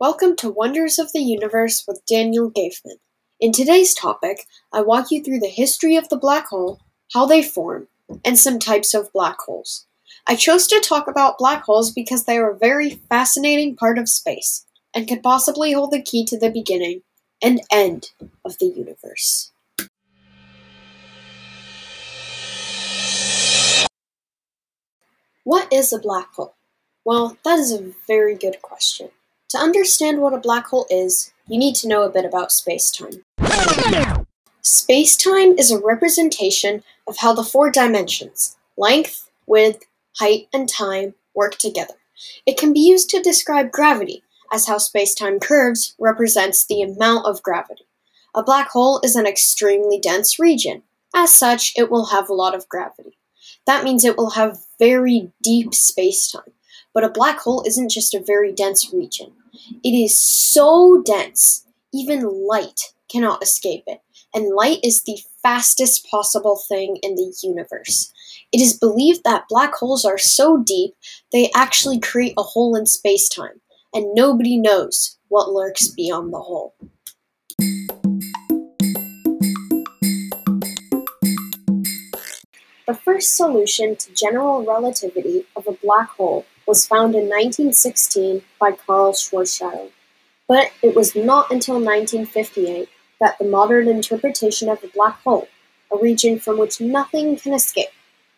Welcome to Wonders of the Universe with Daniel Gafman. In today's topic, I walk you through the history of the black hole, how they form, and some types of black holes. I chose to talk about black holes because they are a very fascinating part of space and could possibly hold the key to the beginning and end of the universe. What is a black hole? Well, that is a very good question. To understand what a black hole is, you need to know a bit about spacetime. Spacetime is a representation of how the four dimensions length, width, height, and time work together. It can be used to describe gravity, as how spacetime curves represents the amount of gravity. A black hole is an extremely dense region. As such, it will have a lot of gravity. That means it will have very deep spacetime. But a black hole isn't just a very dense region. It is so dense, even light cannot escape it, and light is the fastest possible thing in the universe. It is believed that black holes are so deep they actually create a hole in space-time, and nobody knows what lurks beyond the hole. The first solution to general relativity of a black hole was found in 1916 by Karl Schwarzschild, but it was not until 1958 that the modern interpretation of a black hole, a region from which nothing can escape,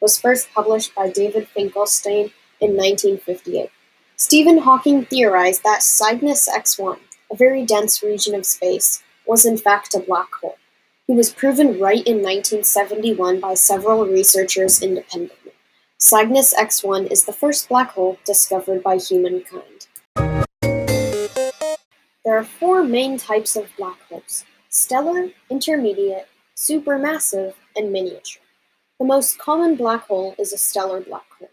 was first published by David Finkelstein in 1958. Stephen Hawking theorized that Cygnus X1, a very dense region of space, was in fact a black hole. He was proven right in 1971 by several researchers independently. Cygnus X1 is the first black hole discovered by humankind. There are four main types of black holes stellar, intermediate, supermassive, and miniature. The most common black hole is a stellar black hole.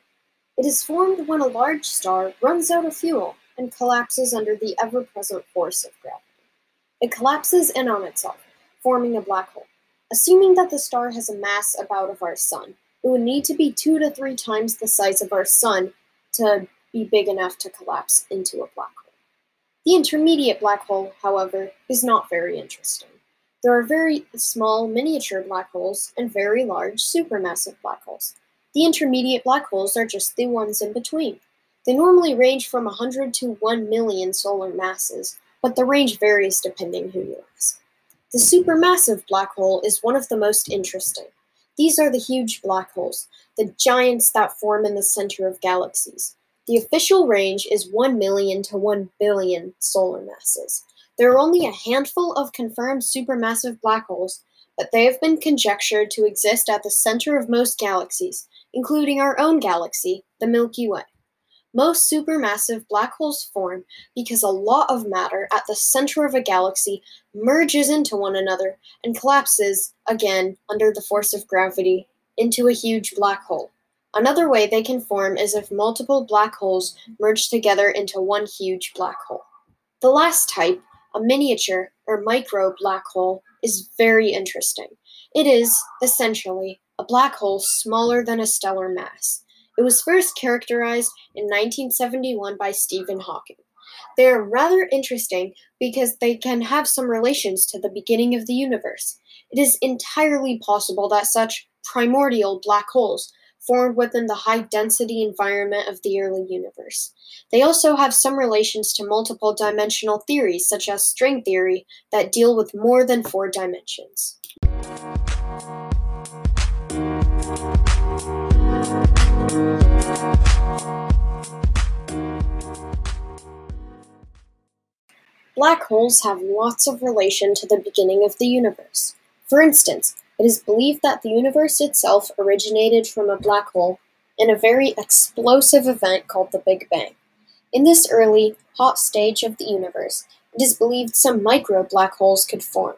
It is formed when a large star runs out of fuel and collapses under the ever present force of gravity. It collapses in on itself, forming a black hole. Assuming that the star has a mass about of our Sun, it would need to be two to three times the size of our sun to be big enough to collapse into a black hole. The intermediate black hole, however, is not very interesting. There are very small miniature black holes and very large supermassive black holes. The intermediate black holes are just the ones in between. They normally range from 100 to 1 million solar masses, but the range varies depending who you ask. The supermassive black hole is one of the most interesting. These are the huge black holes, the giants that form in the center of galaxies. The official range is 1 million to 1 billion solar masses. There are only a handful of confirmed supermassive black holes, but they have been conjectured to exist at the center of most galaxies, including our own galaxy, the Milky Way. Most supermassive black holes form because a lot of matter at the center of a galaxy merges into one another and collapses, again under the force of gravity, into a huge black hole. Another way they can form is if multiple black holes merge together into one huge black hole. The last type, a miniature or micro black hole, is very interesting. It is, essentially, a black hole smaller than a stellar mass. It was first characterized in 1971 by Stephen Hawking. They are rather interesting because they can have some relations to the beginning of the universe. It is entirely possible that such primordial black holes formed within the high density environment of the early universe. They also have some relations to multiple dimensional theories, such as string theory, that deal with more than four dimensions. Black holes have lots of relation to the beginning of the universe. For instance, it is believed that the universe itself originated from a black hole in a very explosive event called the Big Bang. In this early, hot stage of the universe, it is believed some micro black holes could form.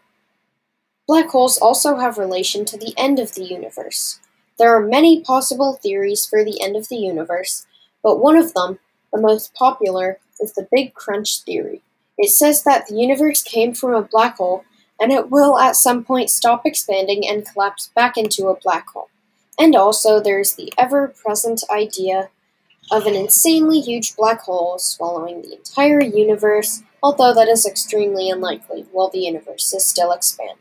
Black holes also have relation to the end of the universe. There are many possible theories for the end of the universe, but one of them, the most popular, is the Big Crunch theory. It says that the universe came from a black hole, and it will at some point stop expanding and collapse back into a black hole. And also, there's the ever present idea of an insanely huge black hole swallowing the entire universe although that is extremely unlikely while the universe is still expanding.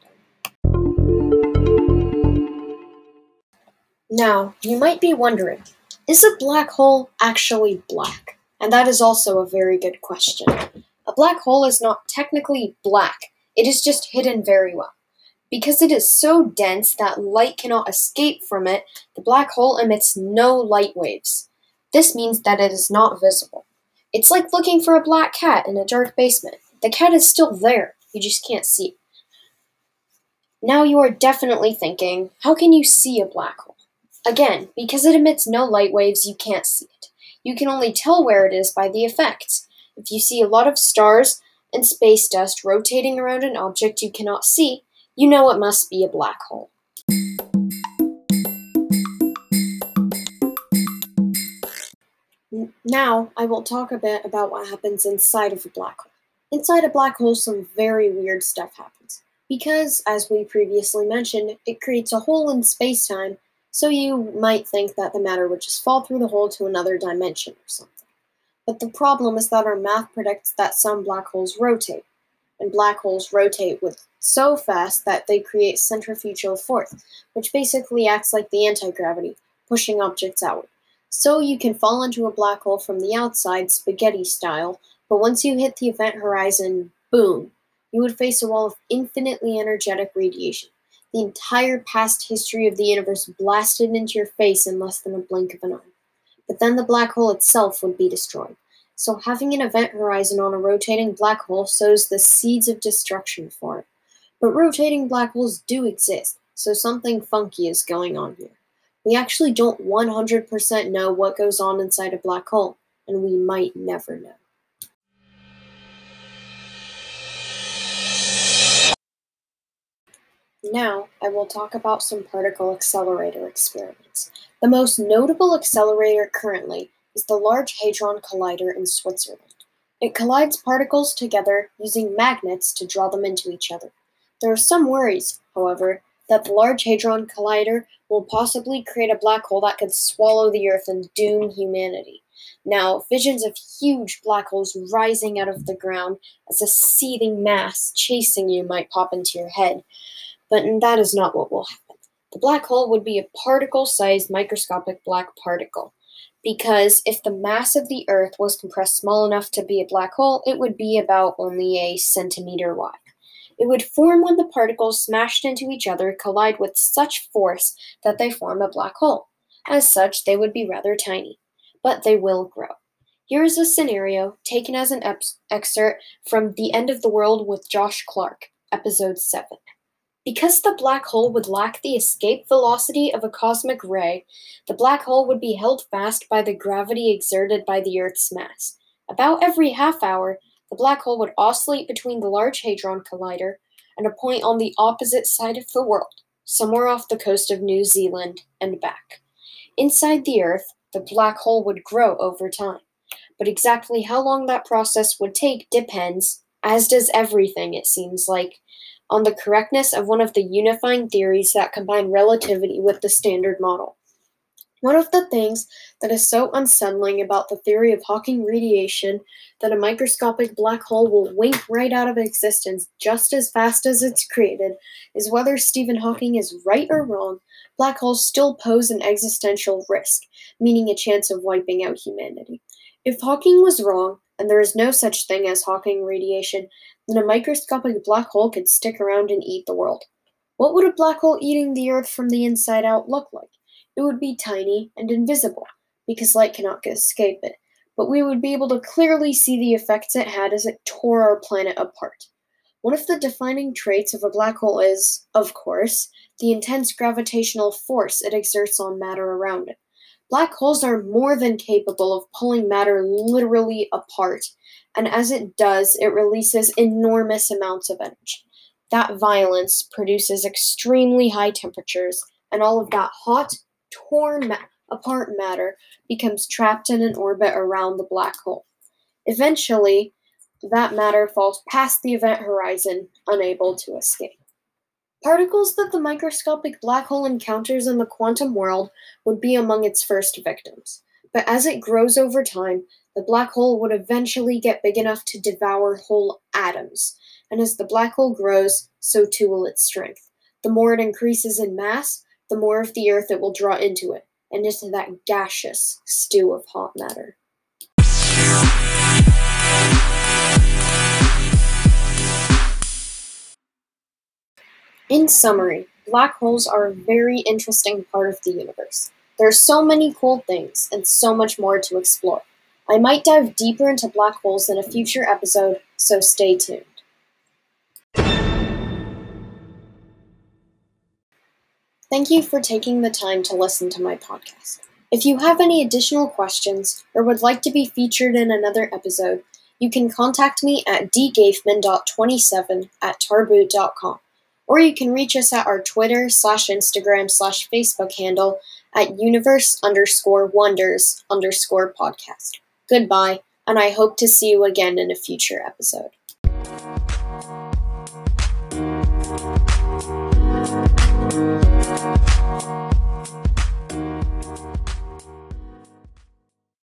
Now, you might be wondering is a black hole actually black? And that is also a very good question. A black hole is not technically black, it is just hidden very well. Because it is so dense that light cannot escape from it, the black hole emits no light waves. This means that it is not visible. It's like looking for a black cat in a dark basement. The cat is still there, you just can't see it. Now you are definitely thinking, how can you see a black hole? Again, because it emits no light waves, you can't see it. You can only tell where it is by the effects. If you see a lot of stars and space dust rotating around an object you cannot see, you know it must be a black hole. Now, I will talk a bit about what happens inside of a black hole. Inside a black hole, some very weird stuff happens. Because, as we previously mentioned, it creates a hole in space time so you might think that the matter would just fall through the hole to another dimension or something. But the problem is that our math predicts that some black holes rotate, and black holes rotate with so fast that they create centrifugal force, which basically acts like the anti-gravity, pushing objects outward. So you can fall into a black hole from the outside, spaghetti style, but once you hit the event horizon, boom, you would face a wall of infinitely energetic radiation the entire past history of the universe blasted into your face in less than a blink of an eye. But then the black hole itself would be destroyed. So having an event horizon on a rotating black hole sows the seeds of destruction for it. But rotating black holes do exist, so something funky is going on here. We actually don't 100% know what goes on inside a black hole, and we might never know. Now, I will talk about some particle accelerator experiments. The most notable accelerator currently is the Large Hadron Collider in Switzerland. It collides particles together using magnets to draw them into each other. There are some worries, however, that the Large Hadron Collider will possibly create a black hole that could swallow the Earth and doom humanity. Now, visions of huge black holes rising out of the ground as a seething mass chasing you might pop into your head but that is not what will happen. The black hole would be a particle sized microscopic black particle. Because if the mass of the Earth was compressed small enough to be a black hole, it would be about only a centimeter wide. It would form when the particles smashed into each other collide with such force that they form a black hole. As such, they would be rather tiny, but they will grow. Here is a scenario taken as an excerpt from The End of the World with Josh Clark, episode 7. Because the black hole would lack the escape velocity of a cosmic ray, the black hole would be held fast by the gravity exerted by the Earth's mass. About every half hour, the black hole would oscillate between the Large Hadron Collider and a point on the opposite side of the world, somewhere off the coast of New Zealand and back. Inside the Earth, the black hole would grow over time. But exactly how long that process would take depends, as does everything, it seems like, on the correctness of one of the unifying theories that combine relativity with the Standard Model. One of the things that is so unsettling about the theory of Hawking radiation that a microscopic black hole will wink right out of existence just as fast as it's created is whether Stephen Hawking is right or wrong, black holes still pose an existential risk, meaning a chance of wiping out humanity. If Hawking was wrong, and there is no such thing as Hawking radiation, then a microscopic black hole could stick around and eat the world. What would a black hole eating the Earth from the inside out look like? It would be tiny and invisible, because light cannot escape it, but we would be able to clearly see the effects it had as it tore our planet apart. One of the defining traits of a black hole is, of course, the intense gravitational force it exerts on matter around it. Black holes are more than capable of pulling matter literally apart, and as it does, it releases enormous amounts of energy. That violence produces extremely high temperatures, and all of that hot, torn ma- apart matter becomes trapped in an orbit around the black hole. Eventually, that matter falls past the event horizon, unable to escape. Particles that the microscopic black hole encounters in the quantum world would be among its first victims. But as it grows over time, the black hole would eventually get big enough to devour whole atoms. And as the black hole grows, so too will its strength. The more it increases in mass, the more of the Earth it will draw into it, and into that gaseous stew of hot matter. In summary, black holes are a very interesting part of the universe. There are so many cool things and so much more to explore. I might dive deeper into black holes in a future episode, so stay tuned. Thank you for taking the time to listen to my podcast. If you have any additional questions or would like to be featured in another episode, you can contact me at dgafman.27 at tarboot.com or you can reach us at our Twitter slash Instagram slash Facebook handle at universe underscore wonders underscore podcast. Goodbye, and I hope to see you again in a future episode.